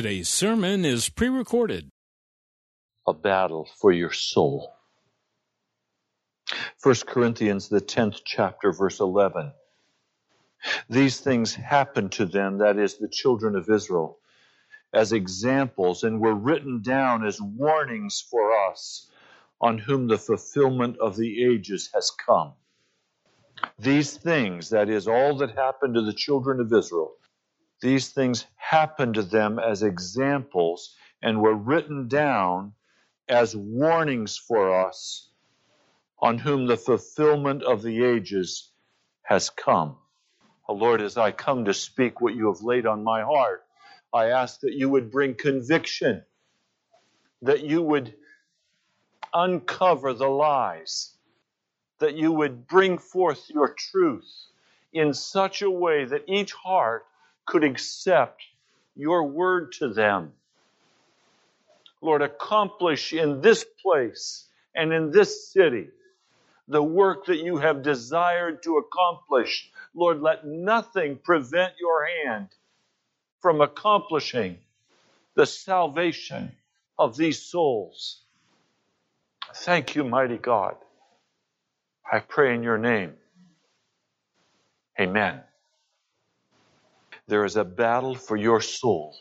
Today's sermon is pre recorded. A battle for your soul. 1 Corinthians, the 10th chapter, verse 11. These things happened to them, that is, the children of Israel, as examples and were written down as warnings for us, on whom the fulfillment of the ages has come. These things, that is, all that happened to the children of Israel, these things happened to them as examples and were written down as warnings for us, on whom the fulfillment of the ages has come. Oh, Lord, as I come to speak what you have laid on my heart, I ask that you would bring conviction, that you would uncover the lies, that you would bring forth your truth in such a way that each heart could accept your word to them. Lord, accomplish in this place and in this city the work that you have desired to accomplish. Lord, let nothing prevent your hand from accomplishing the salvation of these souls. Thank you, mighty God. I pray in your name. Amen. There is a battle for your soul.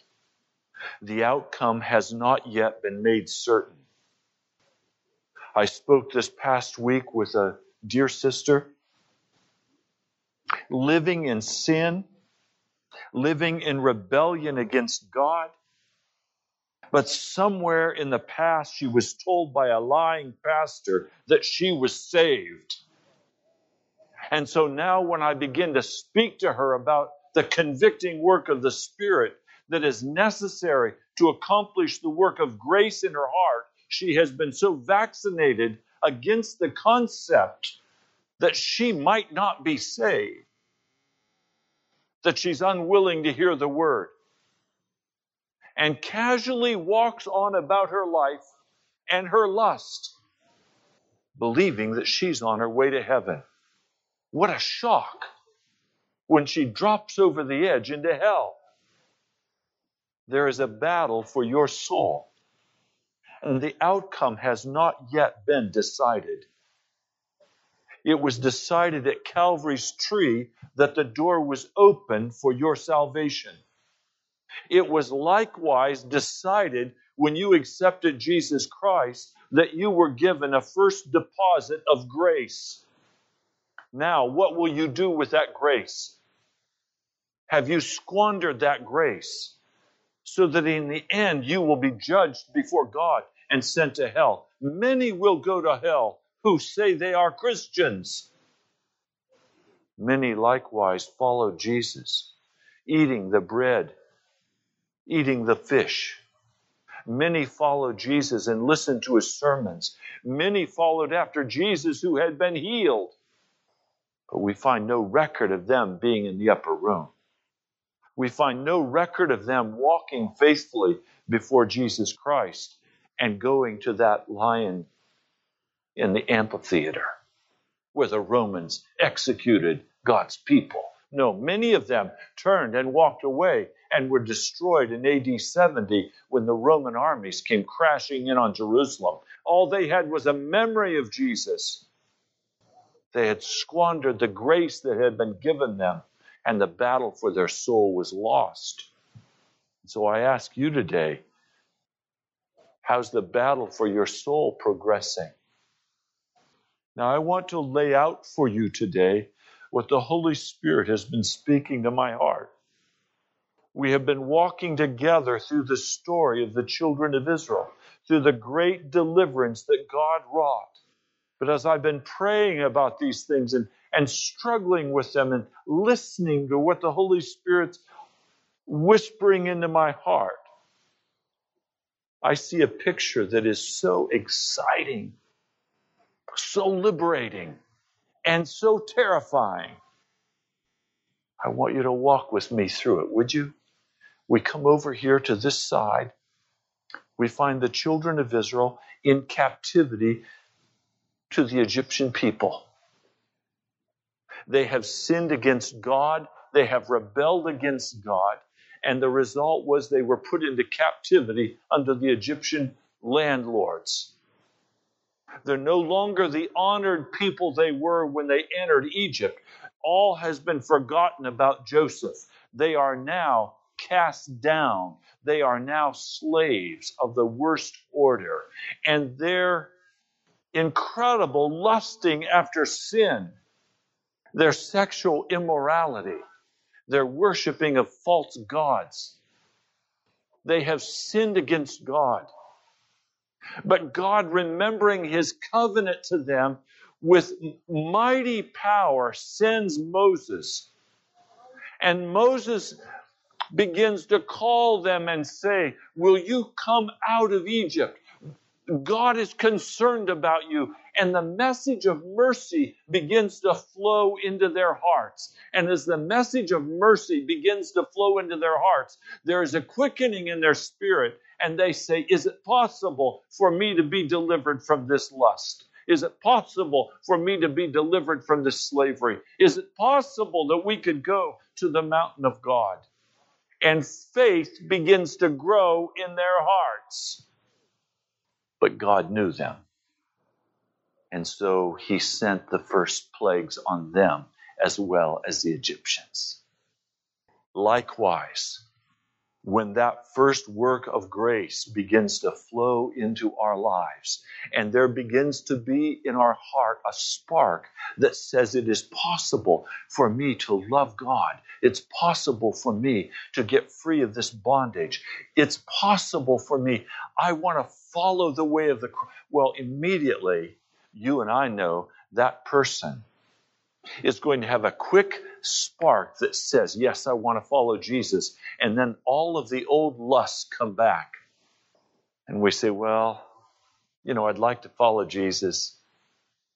The outcome has not yet been made certain. I spoke this past week with a dear sister living in sin, living in rebellion against God. But somewhere in the past, she was told by a lying pastor that she was saved. And so now, when I begin to speak to her about the convicting work of the Spirit that is necessary to accomplish the work of grace in her heart, she has been so vaccinated against the concept that she might not be saved that she's unwilling to hear the word and casually walks on about her life and her lust, believing that she's on her way to heaven. What a shock when she drops over the edge into hell. There is a battle for your soul, and the outcome has not yet been decided. It was decided at Calvary's tree that the door was open for your salvation. It was likewise decided when you accepted Jesus Christ that you were given a first deposit of grace. Now, what will you do with that grace? Have you squandered that grace so that in the end you will be judged before God and sent to hell? Many will go to hell who say they are Christians. Many likewise follow Jesus, eating the bread, eating the fish. Many followed Jesus and listened to his sermons. Many followed after Jesus who had been healed. But we find no record of them being in the upper room. We find no record of them walking faithfully before Jesus Christ and going to that lion in the amphitheater where the Romans executed God's people. No, many of them turned and walked away and were destroyed in AD 70 when the Roman armies came crashing in on Jerusalem. All they had was a memory of Jesus. They had squandered the grace that had been given them, and the battle for their soul was lost. So I ask you today how's the battle for your soul progressing? Now, I want to lay out for you today what the Holy Spirit has been speaking to my heart. We have been walking together through the story of the children of Israel, through the great deliverance that God wrought. But as I've been praying about these things and, and struggling with them and listening to what the Holy Spirit's whispering into my heart, I see a picture that is so exciting, so liberating, and so terrifying. I want you to walk with me through it, would you? We come over here to this side. We find the children of Israel in captivity to the Egyptian people. They have sinned against God, they have rebelled against God, and the result was they were put into captivity under the Egyptian landlords. They're no longer the honored people they were when they entered Egypt. All has been forgotten about Joseph. They are now cast down. They are now slaves of the worst order. And their incredible lusting after sin, their sexual immorality, their worshiping of false gods. They have sinned against God. But God, remembering his covenant to them with mighty power, sends Moses. And Moses begins to call them and say, Will you come out of Egypt? God is concerned about you. And the message of mercy begins to flow into their hearts. And as the message of mercy begins to flow into their hearts, there is a quickening in their spirit. And they say, Is it possible for me to be delivered from this lust? Is it possible for me to be delivered from this slavery? Is it possible that we could go to the mountain of God? And faith begins to grow in their hearts but God knew them. And so he sent the first plagues on them as well as the Egyptians. Likewise, when that first work of grace begins to flow into our lives, and there begins to be in our heart a spark that says it is possible for me to love God, it's possible for me to get free of this bondage, it's possible for me, I want to follow the way of the well immediately you and I know that person is going to have a quick spark that says, Yes, I want to follow Jesus. And then all of the old lusts come back. And we say, Well, you know, I'd like to follow Jesus,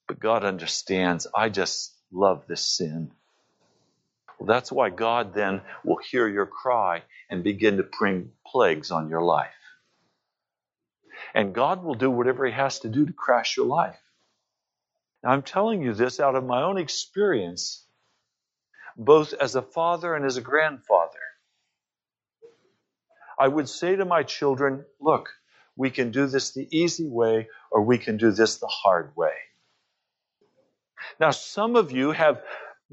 but God understands. I just love this sin. Well, that's why God then will hear your cry and begin to bring plagues on your life. And God will do whatever He has to do to crash your life. Now, I'm telling you this out of my own experience, both as a father and as a grandfather. I would say to my children, look, we can do this the easy way or we can do this the hard way. Now, some of you have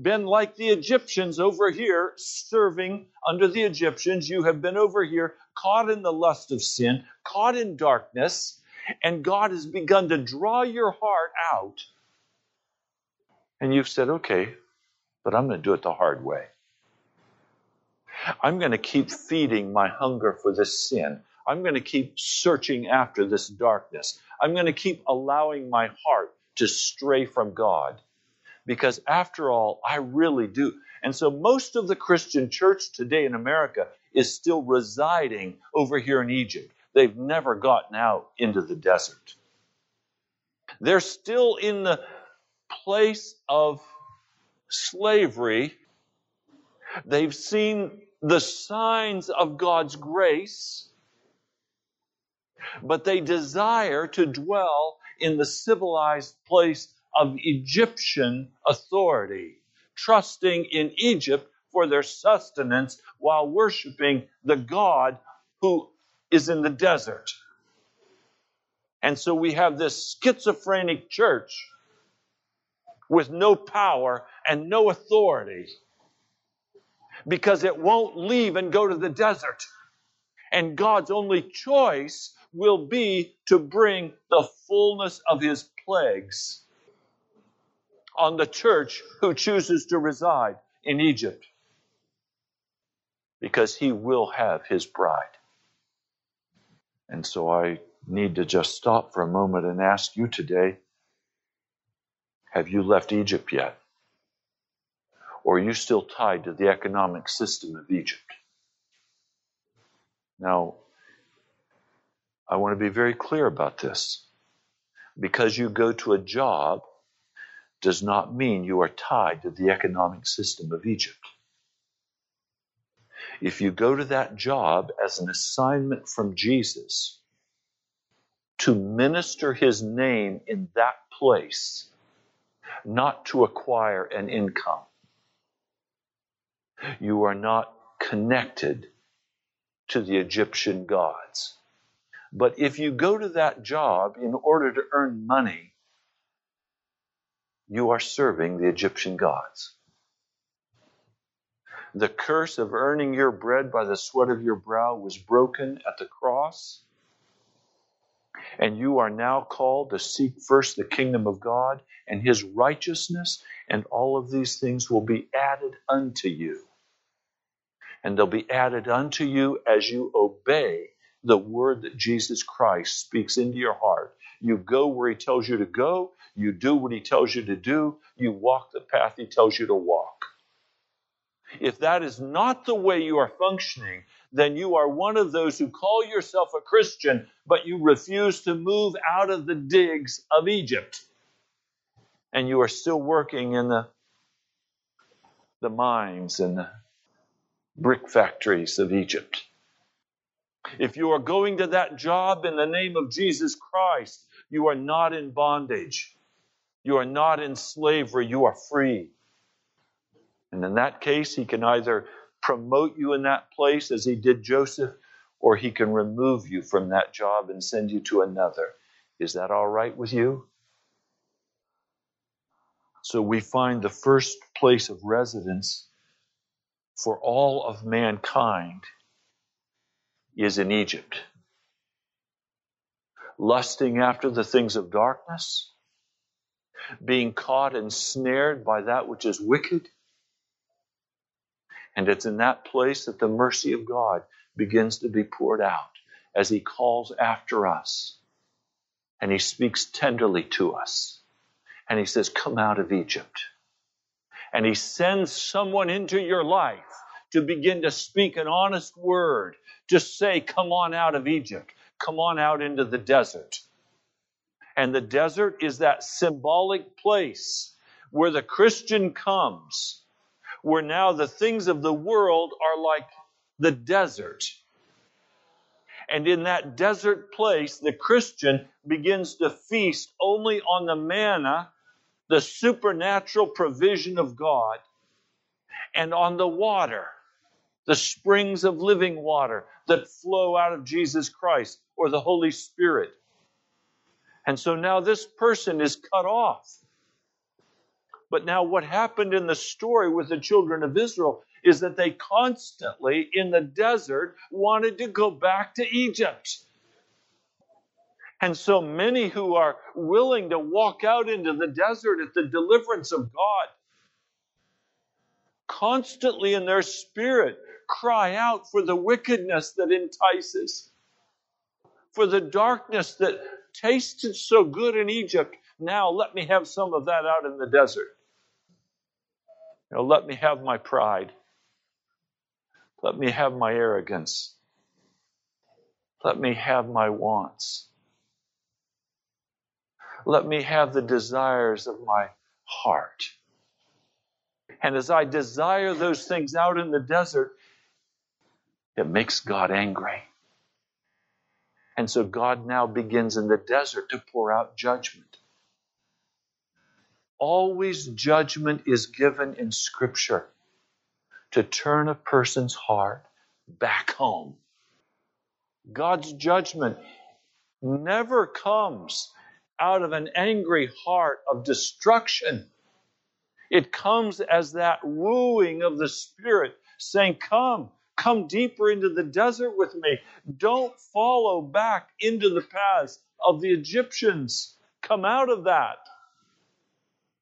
been like the Egyptians over here, serving under the Egyptians. You have been over here, caught in the lust of sin, caught in darkness, and God has begun to draw your heart out. And you've said, okay, but I'm going to do it the hard way. I'm going to keep feeding my hunger for this sin. I'm going to keep searching after this darkness. I'm going to keep allowing my heart to stray from God because after all, I really do. And so most of the Christian church today in America is still residing over here in Egypt. They've never gotten out into the desert. They're still in the place of slavery. They've seen the signs of God's grace, but they desire to dwell in the civilized place of Egyptian authority, trusting in Egypt for their sustenance while worshiping the God who is in the desert. And so we have this schizophrenic church with no power and no authority because it won't leave and go to the desert. And God's only choice will be to bring the fullness of his plagues on the church who chooses to reside in Egypt because he will have his bride. And so I need to just stop for a moment and ask you today have you left Egypt yet? Or are you still tied to the economic system of Egypt? Now, I want to be very clear about this. Because you go to a job does not mean you are tied to the economic system of Egypt. If you go to that job as an assignment from Jesus to minister his name in that place, not to acquire an income, you are not connected to the Egyptian gods. But if you go to that job in order to earn money, you are serving the Egyptian gods. The curse of earning your bread by the sweat of your brow was broken at the cross. And you are now called to seek first the kingdom of God and his righteousness, and all of these things will be added unto you. And they'll be added unto you as you obey the word that Jesus Christ speaks into your heart. You go where he tells you to go, you do what he tells you to do, you walk the path he tells you to walk. If that is not the way you are functioning, then you are one of those who call yourself a Christian, but you refuse to move out of the digs of Egypt. And you are still working in the, the mines and the brick factories of Egypt. If you are going to that job in the name of Jesus Christ, you are not in bondage. You are not in slavery. You are free. And in that case, he can either promote you in that place as he did Joseph, or he can remove you from that job and send you to another. Is that all right with you? So we find the first place of residence for all of mankind is in Egypt. Lusting after the things of darkness, being caught and snared by that which is wicked. And it's in that place that the mercy of God begins to be poured out as He calls after us. And He speaks tenderly to us. And He says, Come out of Egypt. And He sends someone into your life to begin to speak an honest word, to say, Come on out of Egypt, come on out into the desert. And the desert is that symbolic place where the Christian comes, where now the things of the world are like the desert. And in that desert place, the Christian begins to feast only on the manna, the supernatural provision of God, and on the water the springs of living water that flow out of Jesus Christ or the Holy Spirit. And so now this person is cut off. But now, what happened in the story with the children of Israel is that they constantly, in the desert, wanted to go back to Egypt. And so many who are willing to walk out into the desert at the deliverance of God constantly in their spirit cry out for the wickedness that entices, for the darkness that tasted so good in Egypt. Now let me have some of that out in the desert. You know, let me have my pride. Let me have my arrogance. Let me have my wants. Let me have the desires of my heart. And as I desire those things out in the desert, it makes God angry. And so God now begins in the desert to pour out judgment. Always judgment is given in Scripture to turn a person's heart back home. God's judgment never comes out of an angry heart of destruction. It comes as that wooing of the Spirit saying, Come, come deeper into the desert with me. Don't follow back into the paths of the Egyptians. Come out of that.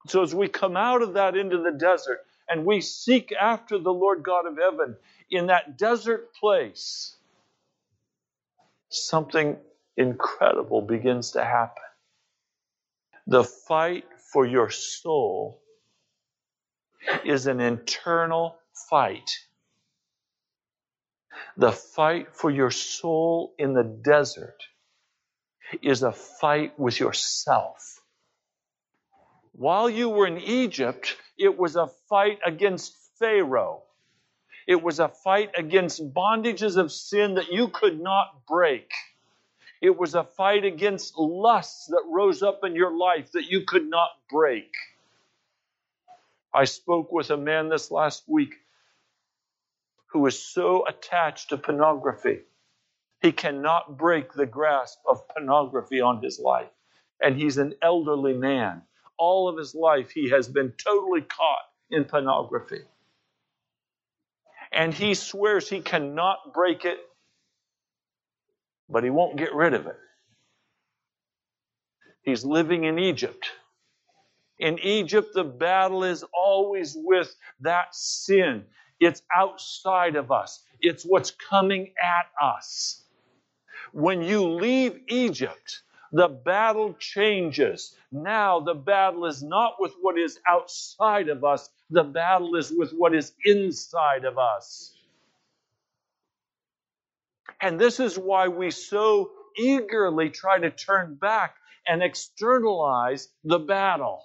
So, as we come out of that into the desert and we seek after the Lord God of heaven in that desert place, something incredible begins to happen. The fight for your soul is an internal fight. The fight for your soul in the desert is a fight with yourself. While you were in Egypt, it was a fight against Pharaoh. It was a fight against bondages of sin that you could not break. It was a fight against lusts that rose up in your life that you could not break. I spoke with a man this last week who is so attached to pornography. He cannot break the grasp of pornography on his life. And he's an elderly man. All of his life, he has been totally caught in pornography. And he swears he cannot break it, but he won't get rid of it. He's living in Egypt. In Egypt, the battle is always with that sin. It's outside of us, it's what's coming at us. When you leave Egypt, the battle changes. Now the battle is not with what is outside of us, the battle is with what is inside of us. And this is why we so eagerly try to turn back and externalize the battle.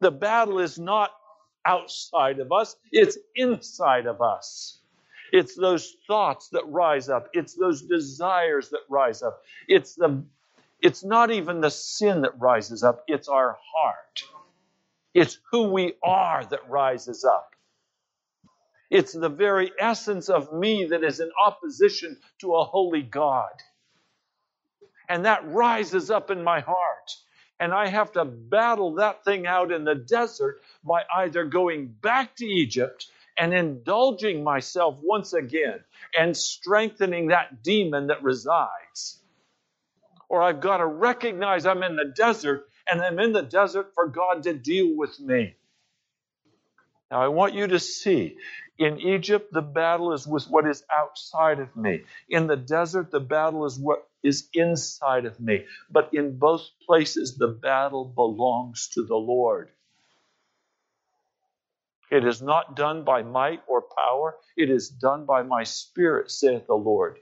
The battle is not outside of us, it's inside of us. It's those thoughts that rise up, it's those desires that rise up. It's the it's not even the sin that rises up, it's our heart. It's who we are that rises up. It's the very essence of me that is in opposition to a holy God. And that rises up in my heart. And I have to battle that thing out in the desert by either going back to Egypt and indulging myself once again and strengthening that demon that resides. Or I've got to recognize I'm in the desert and I'm in the desert for God to deal with me. Now, I want you to see in Egypt, the battle is with what is outside of me. In the desert, the battle is what is inside of me. But in both places, the battle belongs to the Lord. It is not done by might or power, it is done by my spirit, saith the Lord.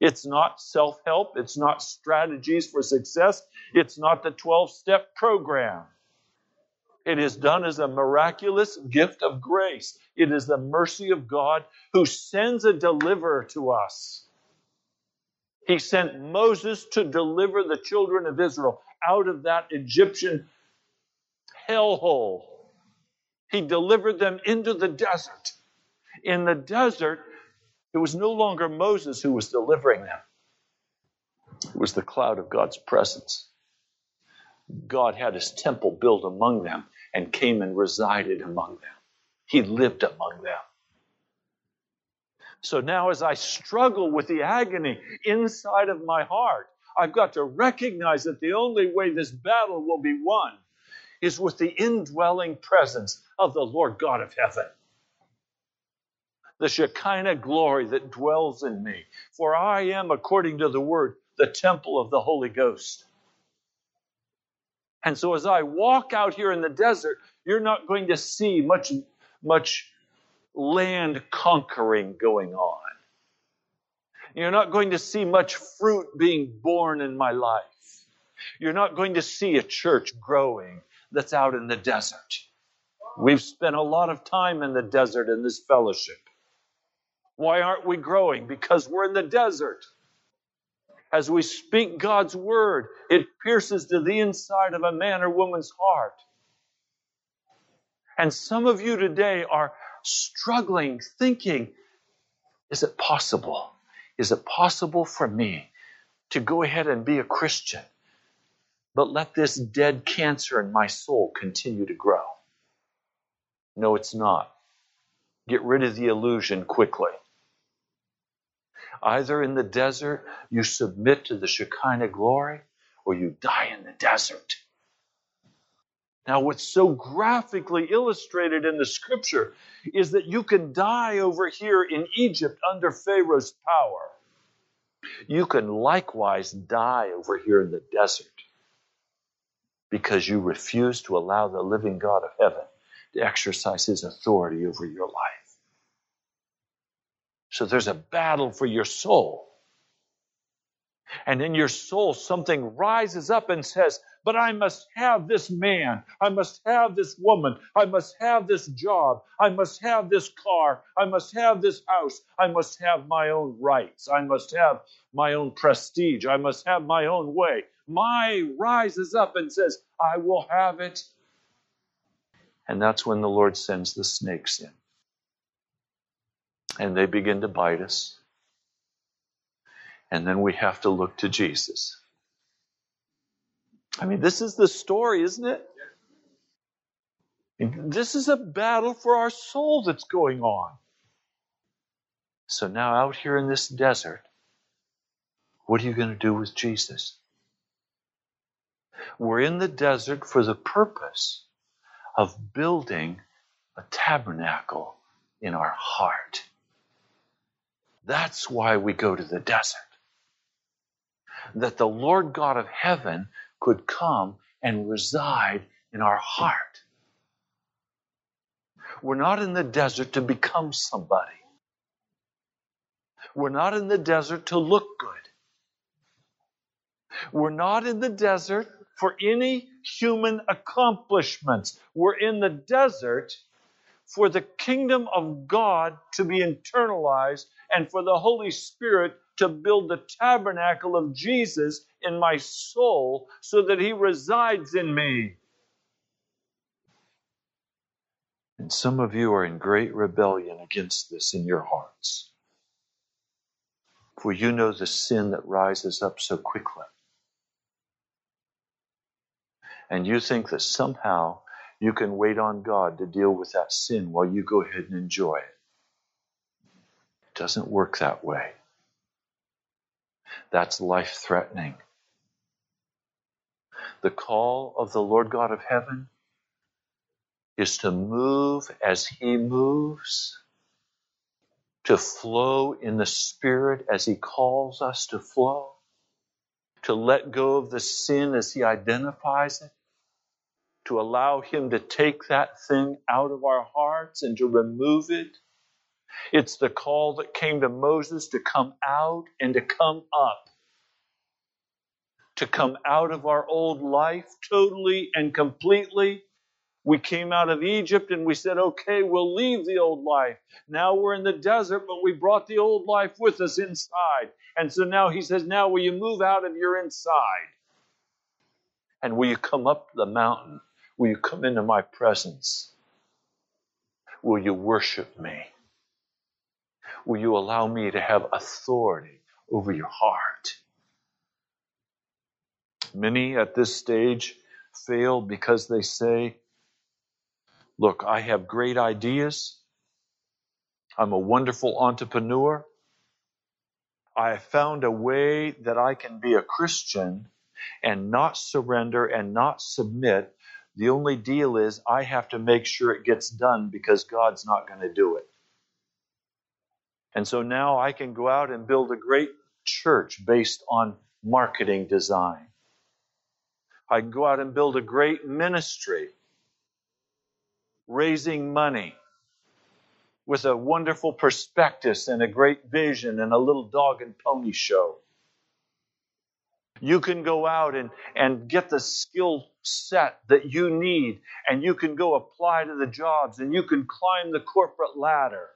It's not self help, it's not strategies for success, it's not the 12 step program. It is done as a miraculous gift of grace. It is the mercy of God who sends a deliverer to us. He sent Moses to deliver the children of Israel out of that Egyptian hellhole. He delivered them into the desert. In the desert, it was no longer Moses who was delivering them, it was the cloud of God's presence. God had his temple built among them and came and resided among them. He lived among them. So now, as I struggle with the agony inside of my heart, I've got to recognize that the only way this battle will be won is with the indwelling presence of the Lord God of heaven. The Shekinah glory that dwells in me. For I am, according to the word, the temple of the Holy Ghost. And so as I walk out here in the desert, you're not going to see much, much land conquering going on. You're not going to see much fruit being borne in my life. You're not going to see a church growing that's out in the desert. We've spent a lot of time in the desert in this fellowship. Why aren't we growing? Because we're in the desert as we speak God's word, it pierces to the inside of a man or woman's heart. And some of you today are struggling, thinking, is it possible? Is it possible for me to go ahead and be a Christian, but let this dead cancer in my soul continue to grow? No, it's not. Get rid of the illusion quickly. Either in the desert, you submit to the Shekinah glory, or you die in the desert. Now, what's so graphically illustrated in the scripture is that you can die over here in Egypt under Pharaoh's power. You can likewise die over here in the desert because you refuse to allow the living God of heaven to exercise His authority over your life. So there's a battle for your soul. And in your soul, something rises up and says, But I must have this man. I must have this woman. I must have this job. I must have this car. I must have this house. I must have my own rights. I must have my own prestige. I must have my own way. My rises up and says, I will have it. And that's when the Lord sends the snakes in. And they begin to bite us. And then we have to look to Jesus. I mean, this is the story, isn't it? This is a battle for our soul that's going on. So now, out here in this desert, what are you going to do with Jesus? We're in the desert for the purpose of building a tabernacle in our heart. That's why we go to the desert that the Lord God of heaven could come and reside in our heart. We're not in the desert to become somebody. We're not in the desert to look good. We're not in the desert for any human accomplishments. We're in the desert for the kingdom of God to be internalized and for the Holy Spirit to build the tabernacle of Jesus in my soul so that he resides in me. And some of you are in great rebellion against this in your hearts. For you know the sin that rises up so quickly. And you think that somehow you can wait on God to deal with that sin while you go ahead and enjoy it. It doesn't work that way. That's life threatening. The call of the Lord God of heaven is to move as He moves, to flow in the Spirit as He calls us to flow, to let go of the sin as He identifies it, to allow Him to take that thing out of our hearts and to remove it. It's the call that came to Moses to come out and to come up to come out of our old life totally and completely. We came out of Egypt and we said, okay, we'll leave the old life. Now we're in the desert, but we brought the old life with us inside. And so now he says, now will you move out of your inside? And will you come up the mountain? Will you come into my presence? Will you worship me? Will you allow me to have authority over your heart? Many at this stage fail because they say, Look, I have great ideas. I'm a wonderful entrepreneur. I have found a way that I can be a Christian and not surrender and not submit. The only deal is I have to make sure it gets done because God's not going to do it. And so now I can go out and build a great church based on marketing design. I can go out and build a great ministry, raising money with a wonderful prospectus and a great vision and a little dog and pony show. You can go out and, and get the skill set that you need, and you can go apply to the jobs, and you can climb the corporate ladder.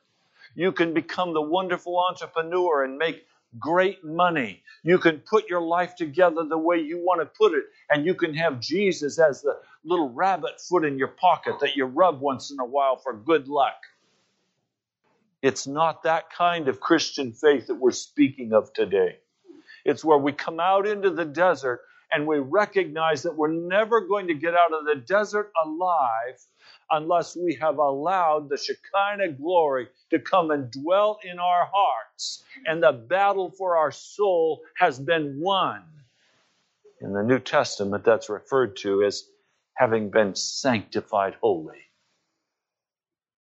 You can become the wonderful entrepreneur and make great money. You can put your life together the way you want to put it, and you can have Jesus as the little rabbit foot in your pocket that you rub once in a while for good luck. It's not that kind of Christian faith that we're speaking of today. It's where we come out into the desert and we recognize that we're never going to get out of the desert alive unless we have allowed the Shekinah glory to come and dwell in our hearts. And the battle for our soul has been won. In the New Testament, that's referred to as having been sanctified holy.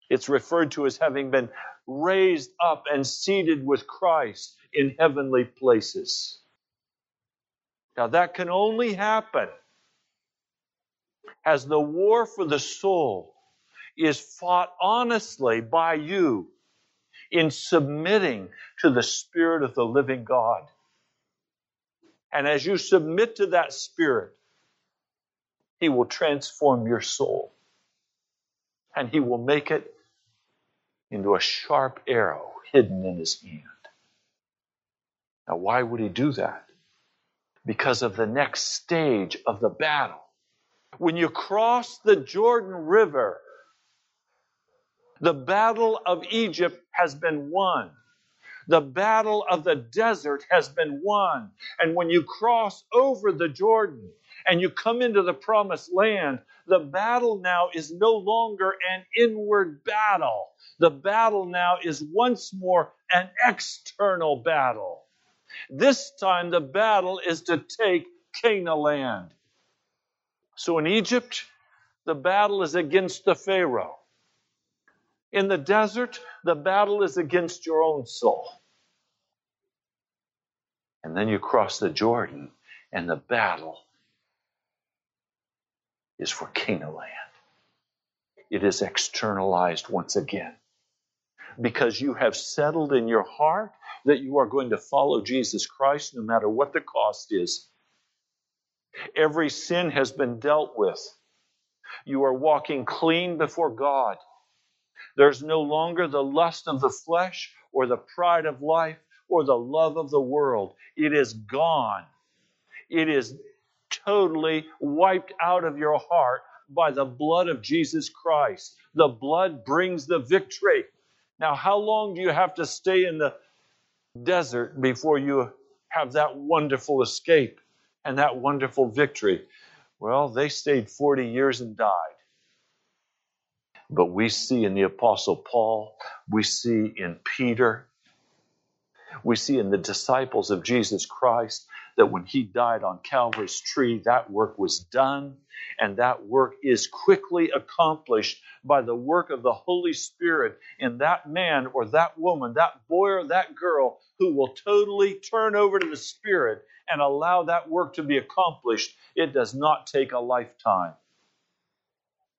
It's referred to as having been raised up and seated with Christ in heavenly places. Now, that can only happen as the war for the soul is fought honestly by you in submitting to the Spirit of the living God. And as you submit to that Spirit, He will transform your soul. And He will make it into a sharp arrow hidden in His hand. Now, why would He do that? Because of the next stage of the battle. When you cross the Jordan River, the battle of Egypt has been won. The battle of the desert has been won. And when you cross over the Jordan and you come into the promised land, the battle now is no longer an inward battle. The battle now is once more an external battle. This time, the battle is to take Canaan land. So in Egypt, the battle is against the Pharaoh. In the desert, the battle is against your own soul. And then you cross the Jordan, and the battle is for Canaan land. It is externalized once again. Because you have settled in your heart that you are going to follow Jesus Christ no matter what the cost is. Every sin has been dealt with. You are walking clean before God. There's no longer the lust of the flesh or the pride of life or the love of the world. It is gone. It is totally wiped out of your heart by the blood of Jesus Christ. The blood brings the victory. Now, how long do you have to stay in the desert before you have that wonderful escape and that wonderful victory? Well, they stayed 40 years and died. But we see in the Apostle Paul, we see in Peter, we see in the disciples of Jesus Christ that when he died on Calvary's tree, that work was done, and that work is quickly accomplished by the work of the Holy Spirit in that man or that woman, that boy or that girl who will totally turn over to the Spirit and allow that work to be accomplished. It does not take a lifetime.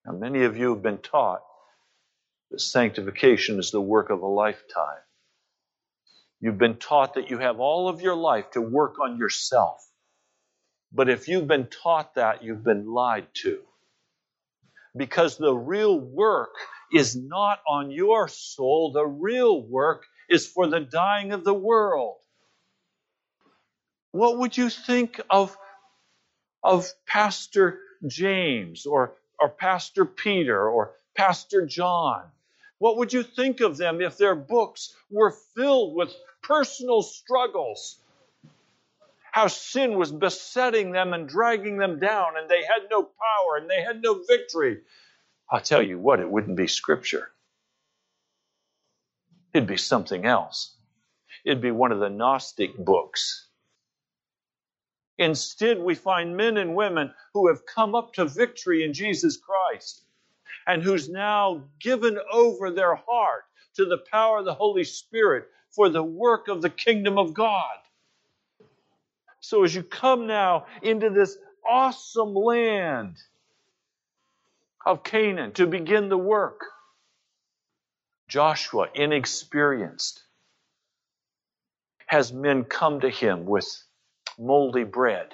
Now, many of you have been taught that sanctification is the work of a lifetime. You've been taught that you have all of your life to work on yourself. But if you've been taught that, you've been lied to. Because the real work is not on your soul, the real work is for the dying of the world. What would you think of, of Pastor James or or Pastor Peter or Pastor John? What would you think of them if their books were filled with personal struggles? How sin was besetting them and dragging them down, and they had no power and they had no victory. I'll tell you what, it wouldn't be Scripture. It'd be something else. It'd be one of the Gnostic books. Instead, we find men and women who have come up to victory in Jesus Christ and who's now given over their heart to the power of the Holy Spirit for the work of the kingdom of God. So, as you come now into this awesome land of Canaan to begin the work, Joshua, inexperienced, has men come to him with moldy bread,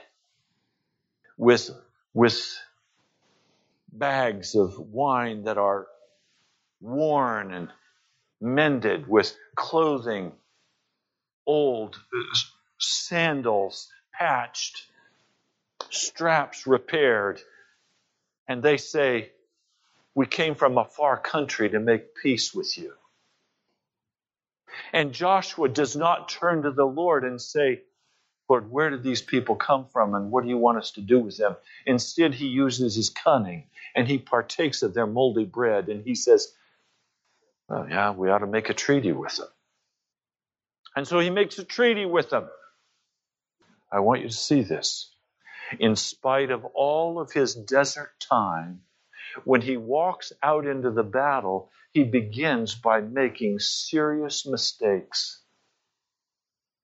with, with bags of wine that are worn and mended, with clothing old, uh, sandals patched, straps repaired. And they say, We came from a far country to make peace with you. And Joshua does not turn to the Lord and say, Lord, where did these people come from and what do you want us to do with them? Instead, he uses his cunning and he partakes of their moldy bread and he says, Well, yeah, we ought to make a treaty with them. And so he makes a treaty with them. I want you to see this. In spite of all of his desert time, when he walks out into the battle, he begins by making serious mistakes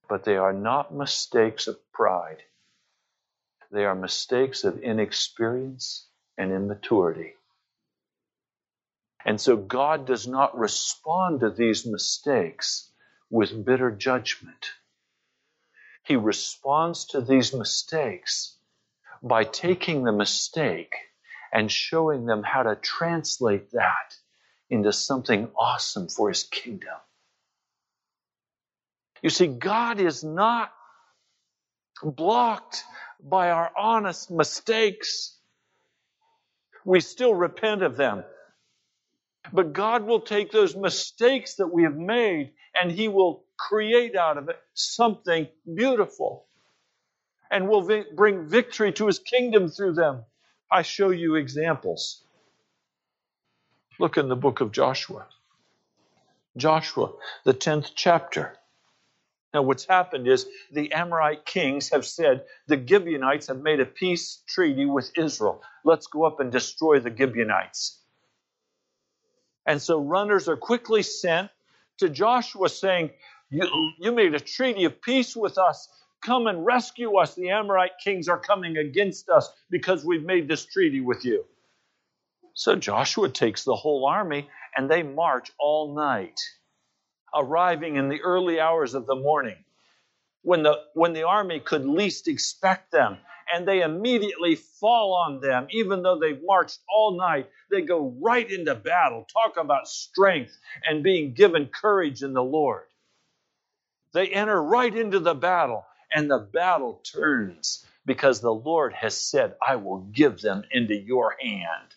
but they are not mistakes of pride. They are mistakes of inexperience and immaturity. And so God does not respond to these mistakes with bitter judgment. He responds to these mistakes by taking the mistake and showing them how to translate that into something awesome for his kingdom. You see, God is not blocked by our honest mistakes. We still repent of them. But God will take those mistakes that we have made and He will create out of it something beautiful. And will vi- bring victory to His kingdom through them. I show you examples. Look in the book of Joshua. Joshua, the 10th chapter. Now, what's happened is the Amorite kings have said the Gibeonites have made a peace treaty with Israel. Let's go up and destroy the Gibeonites. And so runners are quickly sent to Joshua saying, you, you made a treaty of peace with us. Come and rescue us. The Amorite kings are coming against us because we've made this treaty with you. So Joshua takes the whole army and they march all night, arriving in the early hours of the morning when the, when the army could least expect them. And they immediately fall on them, even though they've marched all night. They go right into battle. Talk about strength and being given courage in the Lord. They enter right into the battle, and the battle turns because the Lord has said, I will give them into your hand.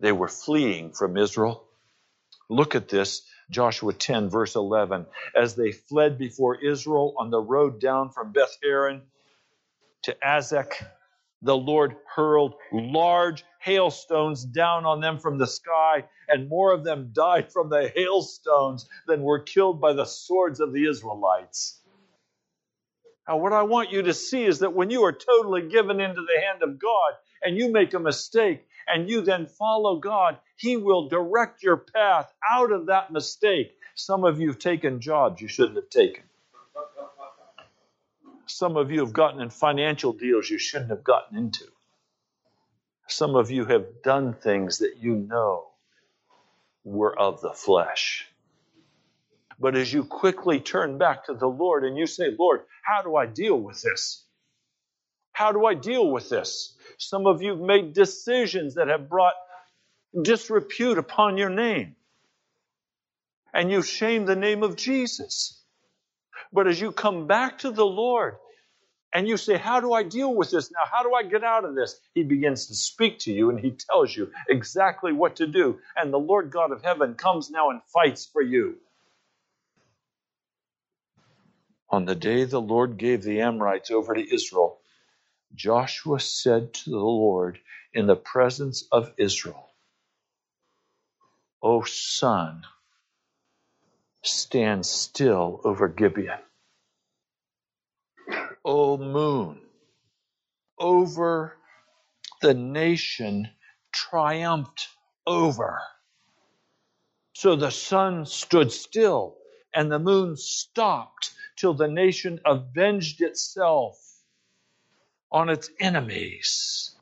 They were fleeing from Israel. Look at this, Joshua 10, verse 11. As they fled before Israel on the road down from Beth Horon to Azek, the Lord hurled large hailstones down on them from the sky, and more of them died from the hailstones than were killed by the swords of the Israelites. Now, what I want you to see is that when you are totally given into the hand of God and you make a mistake and you then follow God, He will direct your path out of that mistake. Some of you have taken jobs you shouldn't have taken. Some of you have gotten in financial deals you shouldn't have gotten into. Some of you have done things that you know were of the flesh. But as you quickly turn back to the Lord and you say, Lord, how do I deal with this? How do I deal with this? Some of you have made decisions that have brought disrepute upon your name. And you've shamed the name of Jesus. But as you come back to the Lord and you say, How do I deal with this now? How do I get out of this? He begins to speak to you and he tells you exactly what to do. And the Lord God of heaven comes now and fights for you. On the day the Lord gave the Amorites over to Israel, Joshua said to the Lord in the presence of Israel, O sun, stand still over Gibeon. O moon, over the nation triumphed over. So the sun stood still and the moon stopped till the nation avenged itself on its enemies.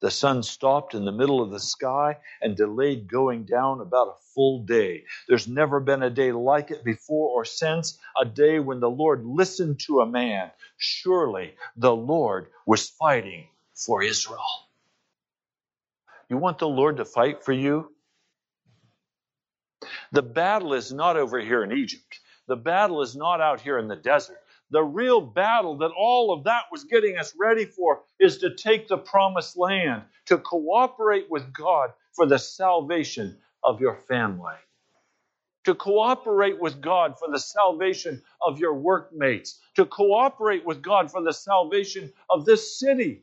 The sun stopped in the middle of the sky and delayed going down about a full day. There's never been a day like it before or since, a day when the Lord listened to a man. Surely the Lord was fighting for Israel. You want the Lord to fight for you? The battle is not over here in Egypt. The battle is not out here in the desert. The real battle that all of that was getting us ready for is to take the promised land, to cooperate with God for the salvation of your family, to cooperate with God for the salvation of your workmates, to cooperate with God for the salvation of this city.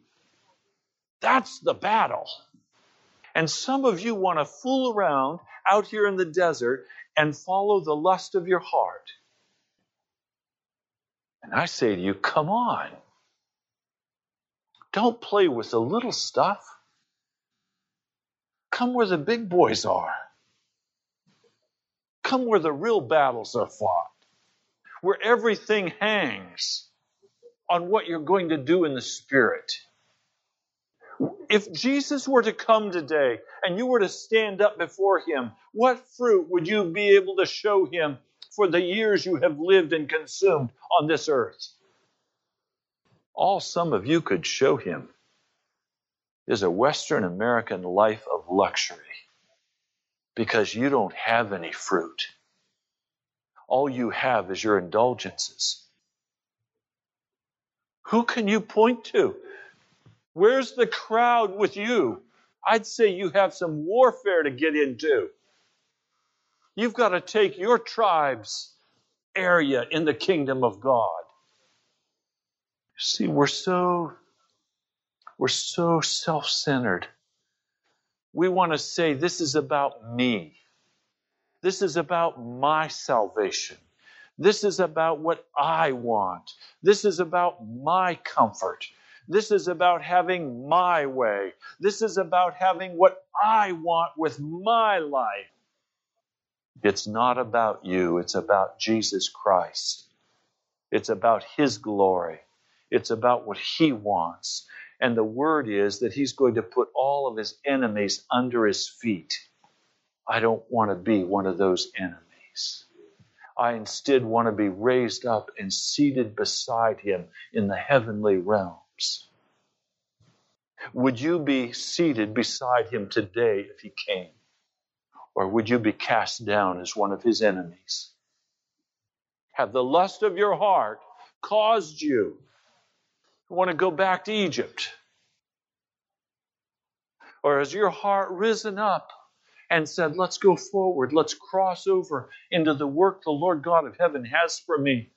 That's the battle. And some of you want to fool around out here in the desert and follow the lust of your heart. And I say to you, come on. Don't play with the little stuff. Come where the big boys are. Come where the real battles are fought, where everything hangs on what you're going to do in the Spirit. If Jesus were to come today and you were to stand up before him, what fruit would you be able to show him for the years you have lived and consumed on this earth? All some of you could show him is a Western American life of luxury because you don't have any fruit. All you have is your indulgences. Who can you point to? Where's the crowd with you? I'd say you have some warfare to get into. You've got to take your tribe's area in the kingdom of God. See, we're so we're so self-centered. We want to say this is about me. This is about my salvation. This is about what I want. This is about my comfort. This is about having my way. This is about having what I want with my life. It's not about you, it's about Jesus Christ. It's about His glory. It's about what He wants. And the word is that He's going to put all of His enemies under His feet. I don't want to be one of those enemies. I instead want to be raised up and seated beside Him in the heavenly realms. Would you be seated beside Him today if He came? Or would you be cast down as one of His enemies? Have the lust of your heart caused you to want to go back to Egypt? Or has your heart risen up and said, Let's go forward, let's cross over into the work the Lord God of heaven has for me?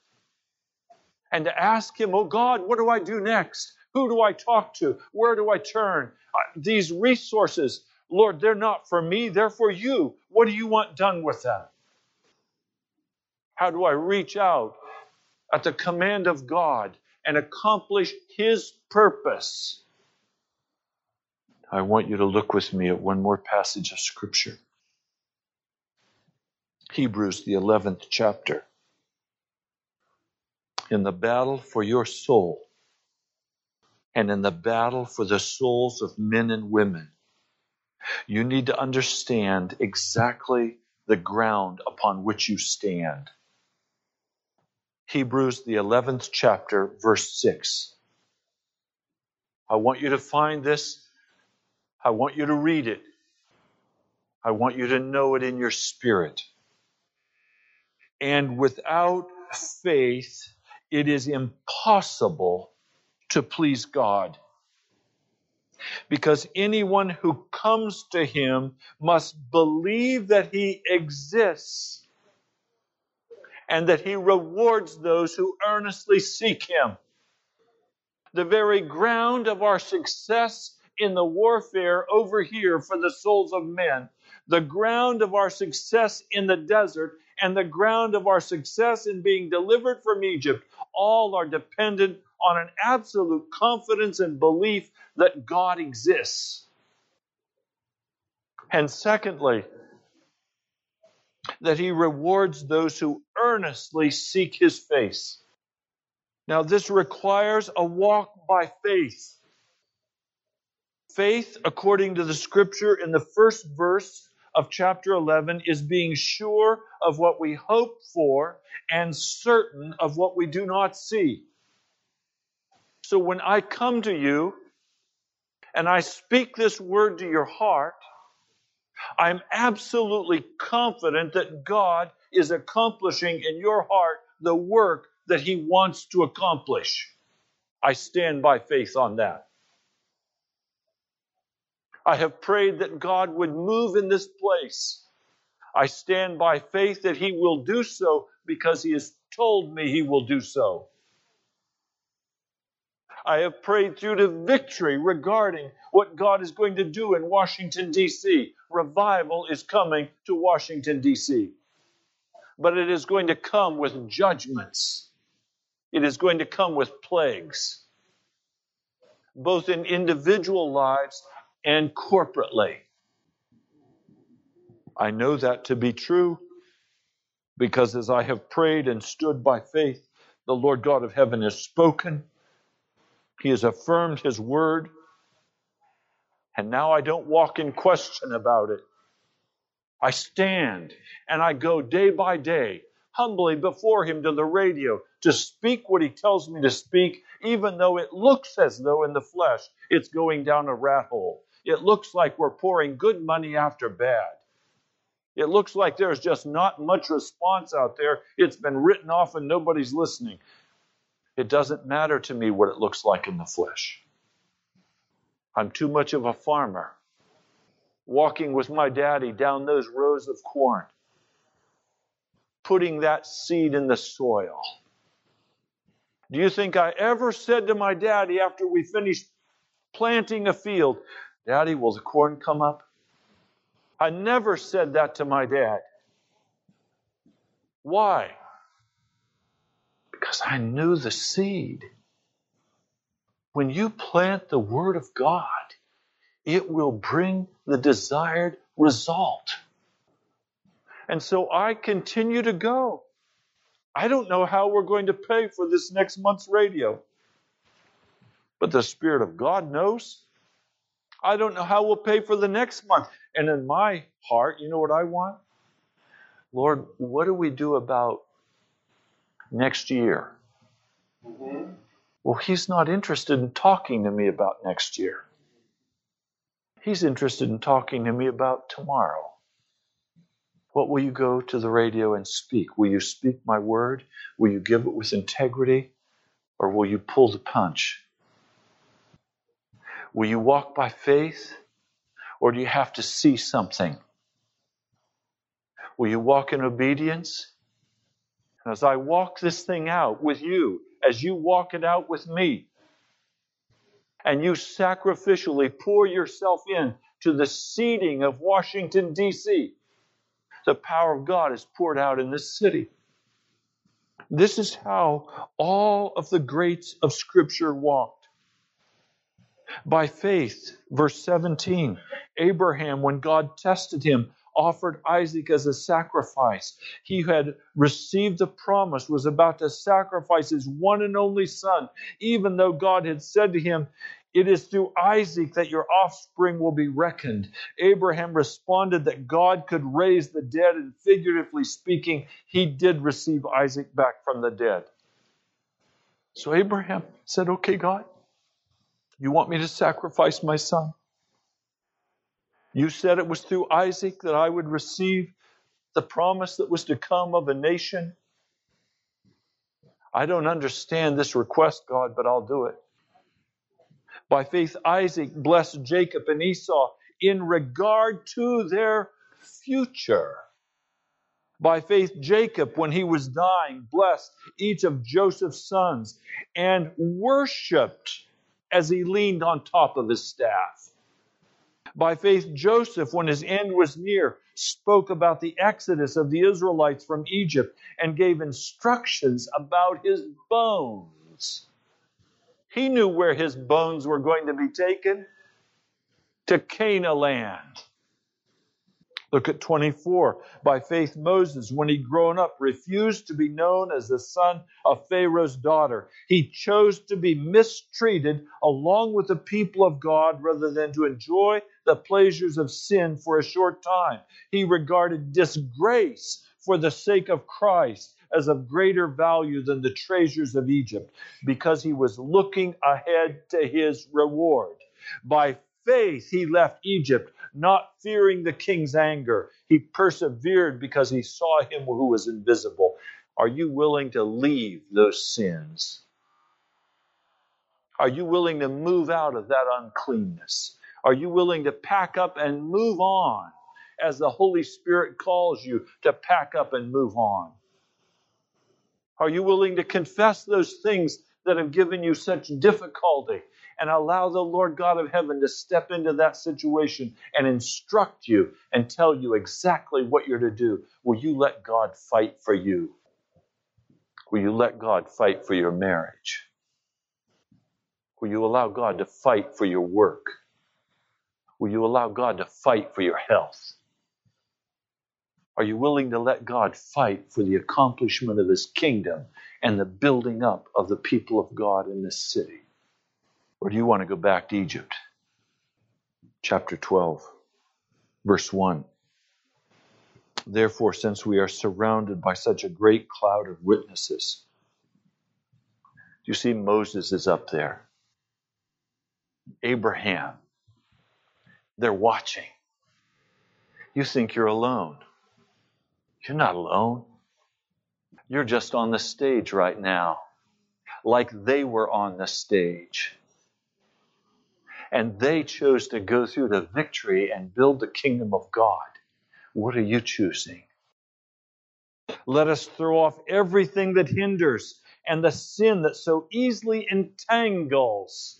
And to ask Him, Oh God, what do I do next? Who do I talk to? Where do I turn? Uh, these resources, Lord, they're not for me, they're for you. What do you want done with them? How do I reach out at the command of God and accomplish His purpose. I want you to look with me at one more passage of Scripture. Hebrews, the 11th chapter. In the battle for your soul, and in the battle for the souls of men and women, you need to understand exactly the ground upon which you stand. Hebrews, the 11th chapter, verse 6. I want you to find this. I want you to read it. I want you to know it in your spirit. And without faith, it is impossible to please God. Because anyone who comes to Him must believe that He exists and that he rewards those who earnestly seek him. The very ground of our success in the warfare over here for the souls of men, the ground of our success in the desert, and the ground of our success in being delivered from Egypt, all are dependent on an absolute confidence and belief that God exists. And secondly, that he rewards those who earnestly seek his face. Now, this requires a walk by faith. Faith, according to the scripture in the first verse of chapter 11, is being sure of what we hope for and certain of what we do not see. So when I come to you and I speak this word to your heart, I'm absolutely confident that God is accomplishing in your heart the work that He wants to accomplish. I stand by faith on that. I have prayed that God would move in this place. I stand by faith that He will do so because He has told me He will do so. I have prayed through to victory regarding what God is going to do in Washington, D.C. Revival is coming to Washington, D.C. But it is going to come with judgments, it is going to come with plagues, both in individual lives and corporately. I know that to be true because as I have prayed and stood by faith, the Lord God of heaven has spoken he has affirmed his word. And now I don't walk in question about it. I stand and I go day by day humbly before Him to the radio to speak what He tells me to speak, even though it looks as though in the flesh it's going down a rat hole. It looks like we're pouring good money after bad. It looks like there's just not much response out there. It's been written off and nobody's listening. It doesn't matter to me what it looks like in the flesh. I'm too much of a farmer walking with my daddy down those rows of corn, putting that seed in the soil. Do you think I ever said to my daddy after we finished planting a field, Daddy, will the corn come up? I never said that to my dad. Why? Because I knew the seed. When you plant the Word of God, it will bring the desired result. And so I continue to go. I don't know how we're going to pay for this next month's radio, but the Spirit of God knows. I don't know how we'll pay for the next month. And in my heart, you know what I want? Lord, what do we do about next year? Mm-hmm. Well, He's not interested in talking to me about next year. He's interested in talking to me about tomorrow. What will you go to the radio and speak? Will you speak my word? Will you give it with integrity? Or will you pull the punch? Will you walk by faith? Or do you have to see something? Will you walk in obedience? And as I walk this thing out with you, as you walk it out with me, and you sacrificially pour yourself in to the seeding of Washington, D.C., the power of God is poured out in this city. This is how all of the greats of Scripture walked. By faith, verse 17, Abraham, when God tested him, offered Isaac as a sacrifice. He had received the promise, was about to sacrifice his one and only son, even though God had said to him, It is through Isaac that your offspring will be reckoned. Abraham responded that God could raise the dead, and figuratively speaking, he did receive Isaac back from the dead. So Abraham said, Okay, God, you want me to sacrifice my son? You said it was through Isaac that I would receive the promise that was to come of a nation. I don't understand this request, God, but I'll do it. By faith, Isaac blessed Jacob and Esau in regard to their future. By faith, Jacob, when he was dying, blessed each of Joseph's sons and worshiped as he leaned on top of his staff. By faith, Joseph, when his end was near, spoke about the exodus of the Israelites from Egypt and gave instructions about his bones. He knew where his bones were going to be taken to Canaan land. Look at 24. By faith, Moses, when he grown up, refused to be known as the son of Pharaoh's daughter. He chose to be mistreated along with the people of God rather than to enjoy the pleasures of sin for a short time. He regarded disgrace for the sake of Christ as of greater value than the treasures of Egypt because he was looking ahead to his reward. By faith, he left Egypt not fearing the king's anger. He persevered because he saw him who was invisible. Are you willing to leave those sins? Are you willing to move out of that uncleanness? Are you willing to pack up and move on as the Holy Spirit calls you to pack up and move on? Are you willing to confess those things that have given you such difficulty and allow the Lord God of heaven to step into that situation and instruct you and tell you exactly what you're to do. Will you let God fight for you? Will you let God fight for your marriage? Will you allow God to fight for your work? Will you allow God to fight for your health? Are you willing to let God fight for the accomplishment of His kingdom and the building up of the people of God in this city? Or do you want to go back to Egypt? chapter 12, verse 1. Therefore, since we are surrounded by such a great cloud of witnesses, do you see Moses is up there, Abraham, they're watching. You think you're alone. You're not alone. You're just on the stage right now, like they were on the stage. And they chose to go through to victory and build the kingdom of God. What are you choosing? Let us throw off everything that hinders and the sin that so easily entangles.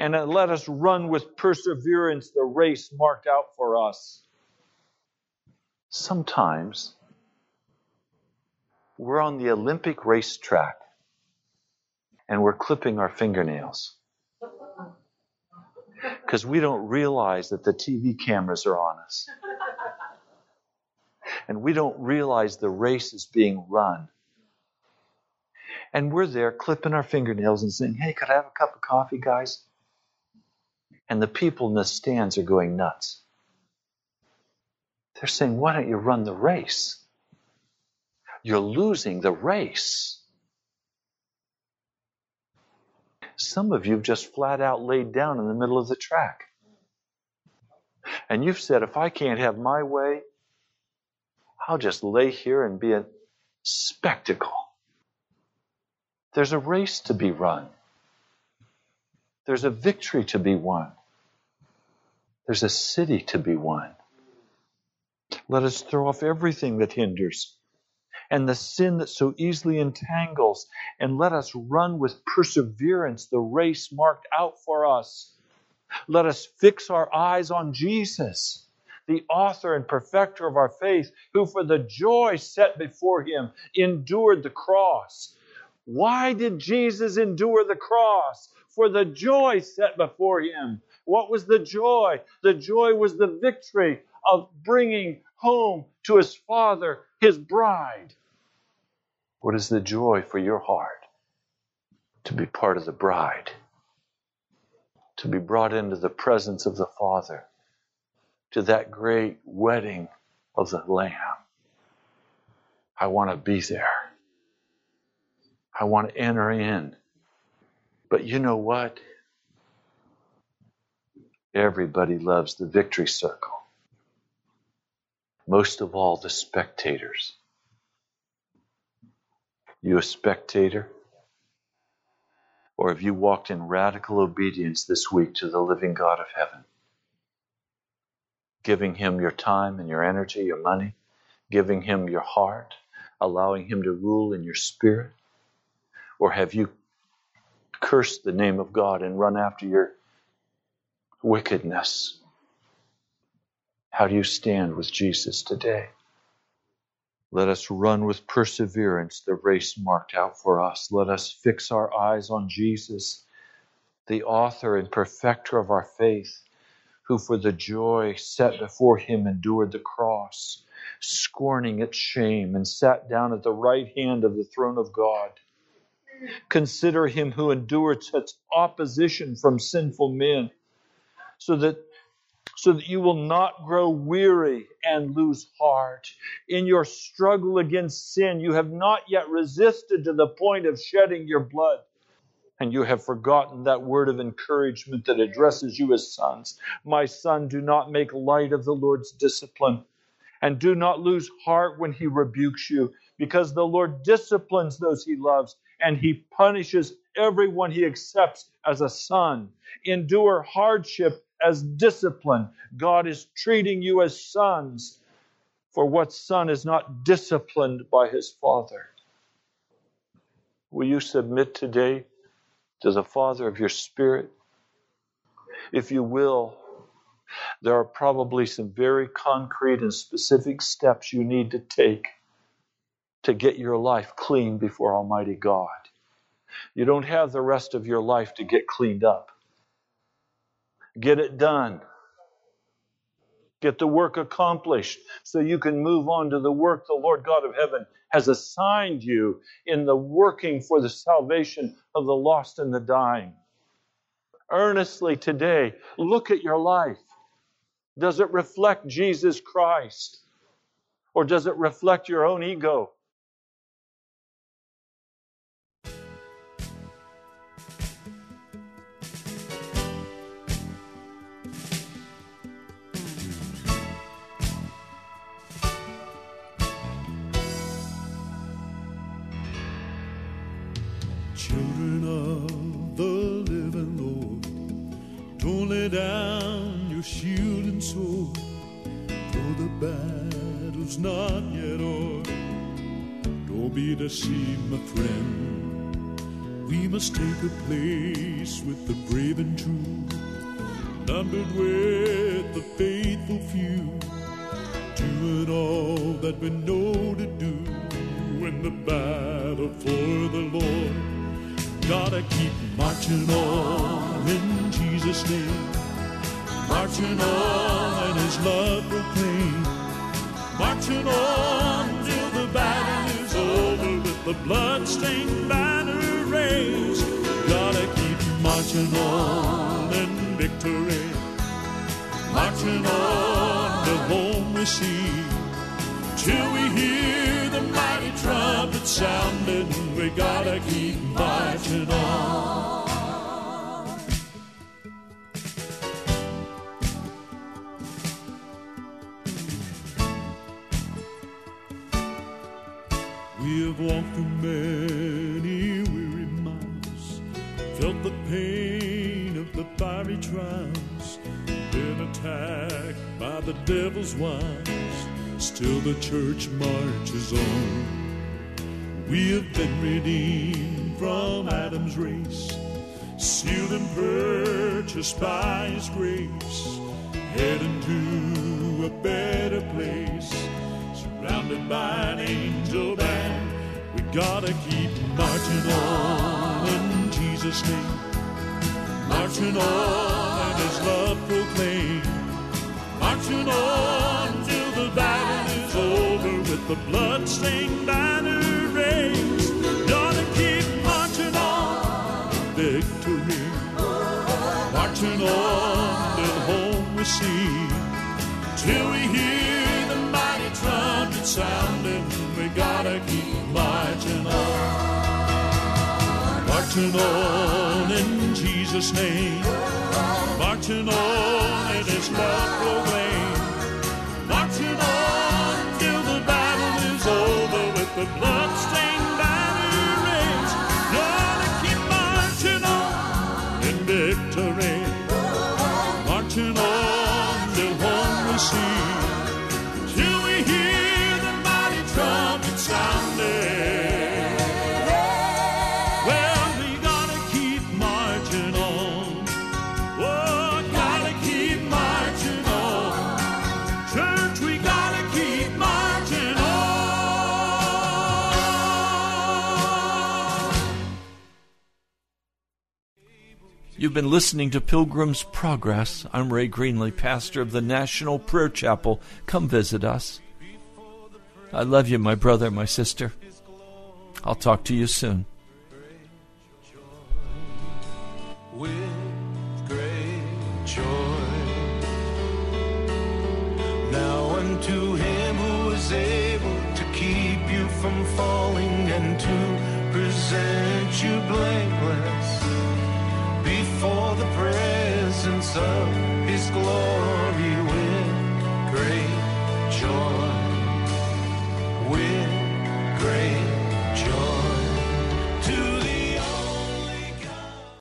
And let us run with perseverance the race marked out for us. Sometimes we're on the Olympic racetrack and we're clipping our fingernails because we don't realize that the TV cameras are on us. And we don't realize the race is being run. And we're there clipping our fingernails and saying, Hey, could I have a cup of coffee, guys? And the people in the stands are going nuts. They're saying, Why don't you run the race? You're losing the race. Some of you have just flat out laid down in the middle of the track. And you've said, if I can't have my way, I'll just lay here and be a spectacle. There's a race to be run. There's a victory to be won. There's a city to be won. Let us throw off everything that hinders and the sin that so easily entangles, and let us run with perseverance the race marked out for us. Let us fix our eyes on Jesus, the author and perfecter of our faith, who for the joy set before him endured the cross. Why did Jesus endure the cross? For the joy set before him. What was the joy? The joy was the victory of bringing home to his Father his bride. What is the joy for your heart? To be part of the bride, to be brought into the presence of the Father, to that great wedding of the Lamb. I want to be there. I want to enter in. But you know what? Everybody loves the victory circle. Most of all, the spectators. You a spectator? Or have you walked in radical obedience this week to the living God of heaven? Giving Him your time and your energy, your money, giving Him your heart, allowing Him to rule in your spirit? Or have you cursed the name of God and run after your wickedness? How do you stand with Jesus today? Let us run with perseverance the race marked out for us. Let us fix our eyes on Jesus, the author and perfecter of our faith, who for the joy set before him endured the cross, scorning its shame, and sat down at the right hand of the throne of God. Consider him who endured such opposition from sinful men, so that so that you will not grow weary and lose heart. In your struggle against sin, you have not yet resisted to the point of shedding your blood. And you have forgotten that word of encouragement that addresses you as sons. My son, do not make light of the Lord's discipline, and do not lose heart when he rebukes you, because the Lord disciplines those he loves, and he punishes everyone he accepts as a son. Endure hardship as discipline. God is treating you as sons, for what son is not disciplined by his father? Will you submit today to the Father of your Spirit? If you will, there are probably some very concrete and specific steps you need to take to get your life clean before Almighty God. You don't have the rest of your life to get cleaned up. Get it done. Get the work accomplished so you can move on to the work the Lord God of heaven has assigned you in the working for the salvation of the lost and the dying. earnestly today. Look at your life. Does it reflect Jesus Christ? Or does it reflect your own ego? Be deceived, my friend. We must take a place with the brave and true, numbered with the faithful few, doing all that we know to do in the battle for the Lord. Gotta keep marching on in Jesus' name. Marching on and His love proclaim. Marching on the blood-stained banner raised. Gotta keep marching on in victory. Marching on to home we see. Till we hear the mighty trumpet sounding, we gotta keep marching on. Attacked by the devil's wiles. Still the church marches on. We have been redeemed from Adam's race, sealed and purchased by his grace, heading to a better place, surrounded by an angel band. We gotta keep marching on in Jesus' name, marching on and his love proclaim, marching on till the battle is over with the blood-stained banner raised. Gotta keep marching on victory, marching on till home we see, till we hear the mighty trumpet sounding. We gotta keep marching on, marching on in Jesus' name, marching on in His love proclaim. Marching on till the battle is over with the blood-stained banner raised. Gonna keep marching on in victory. Marching on till home we see. You've been listening to Pilgrim's Progress. I'm Ray Greenley, pastor of the National Prayer Chapel. Come visit us. I love you, my brother, my sister. I'll talk to you soon. with great joy. Now unto him who is able to keep you from falling sun.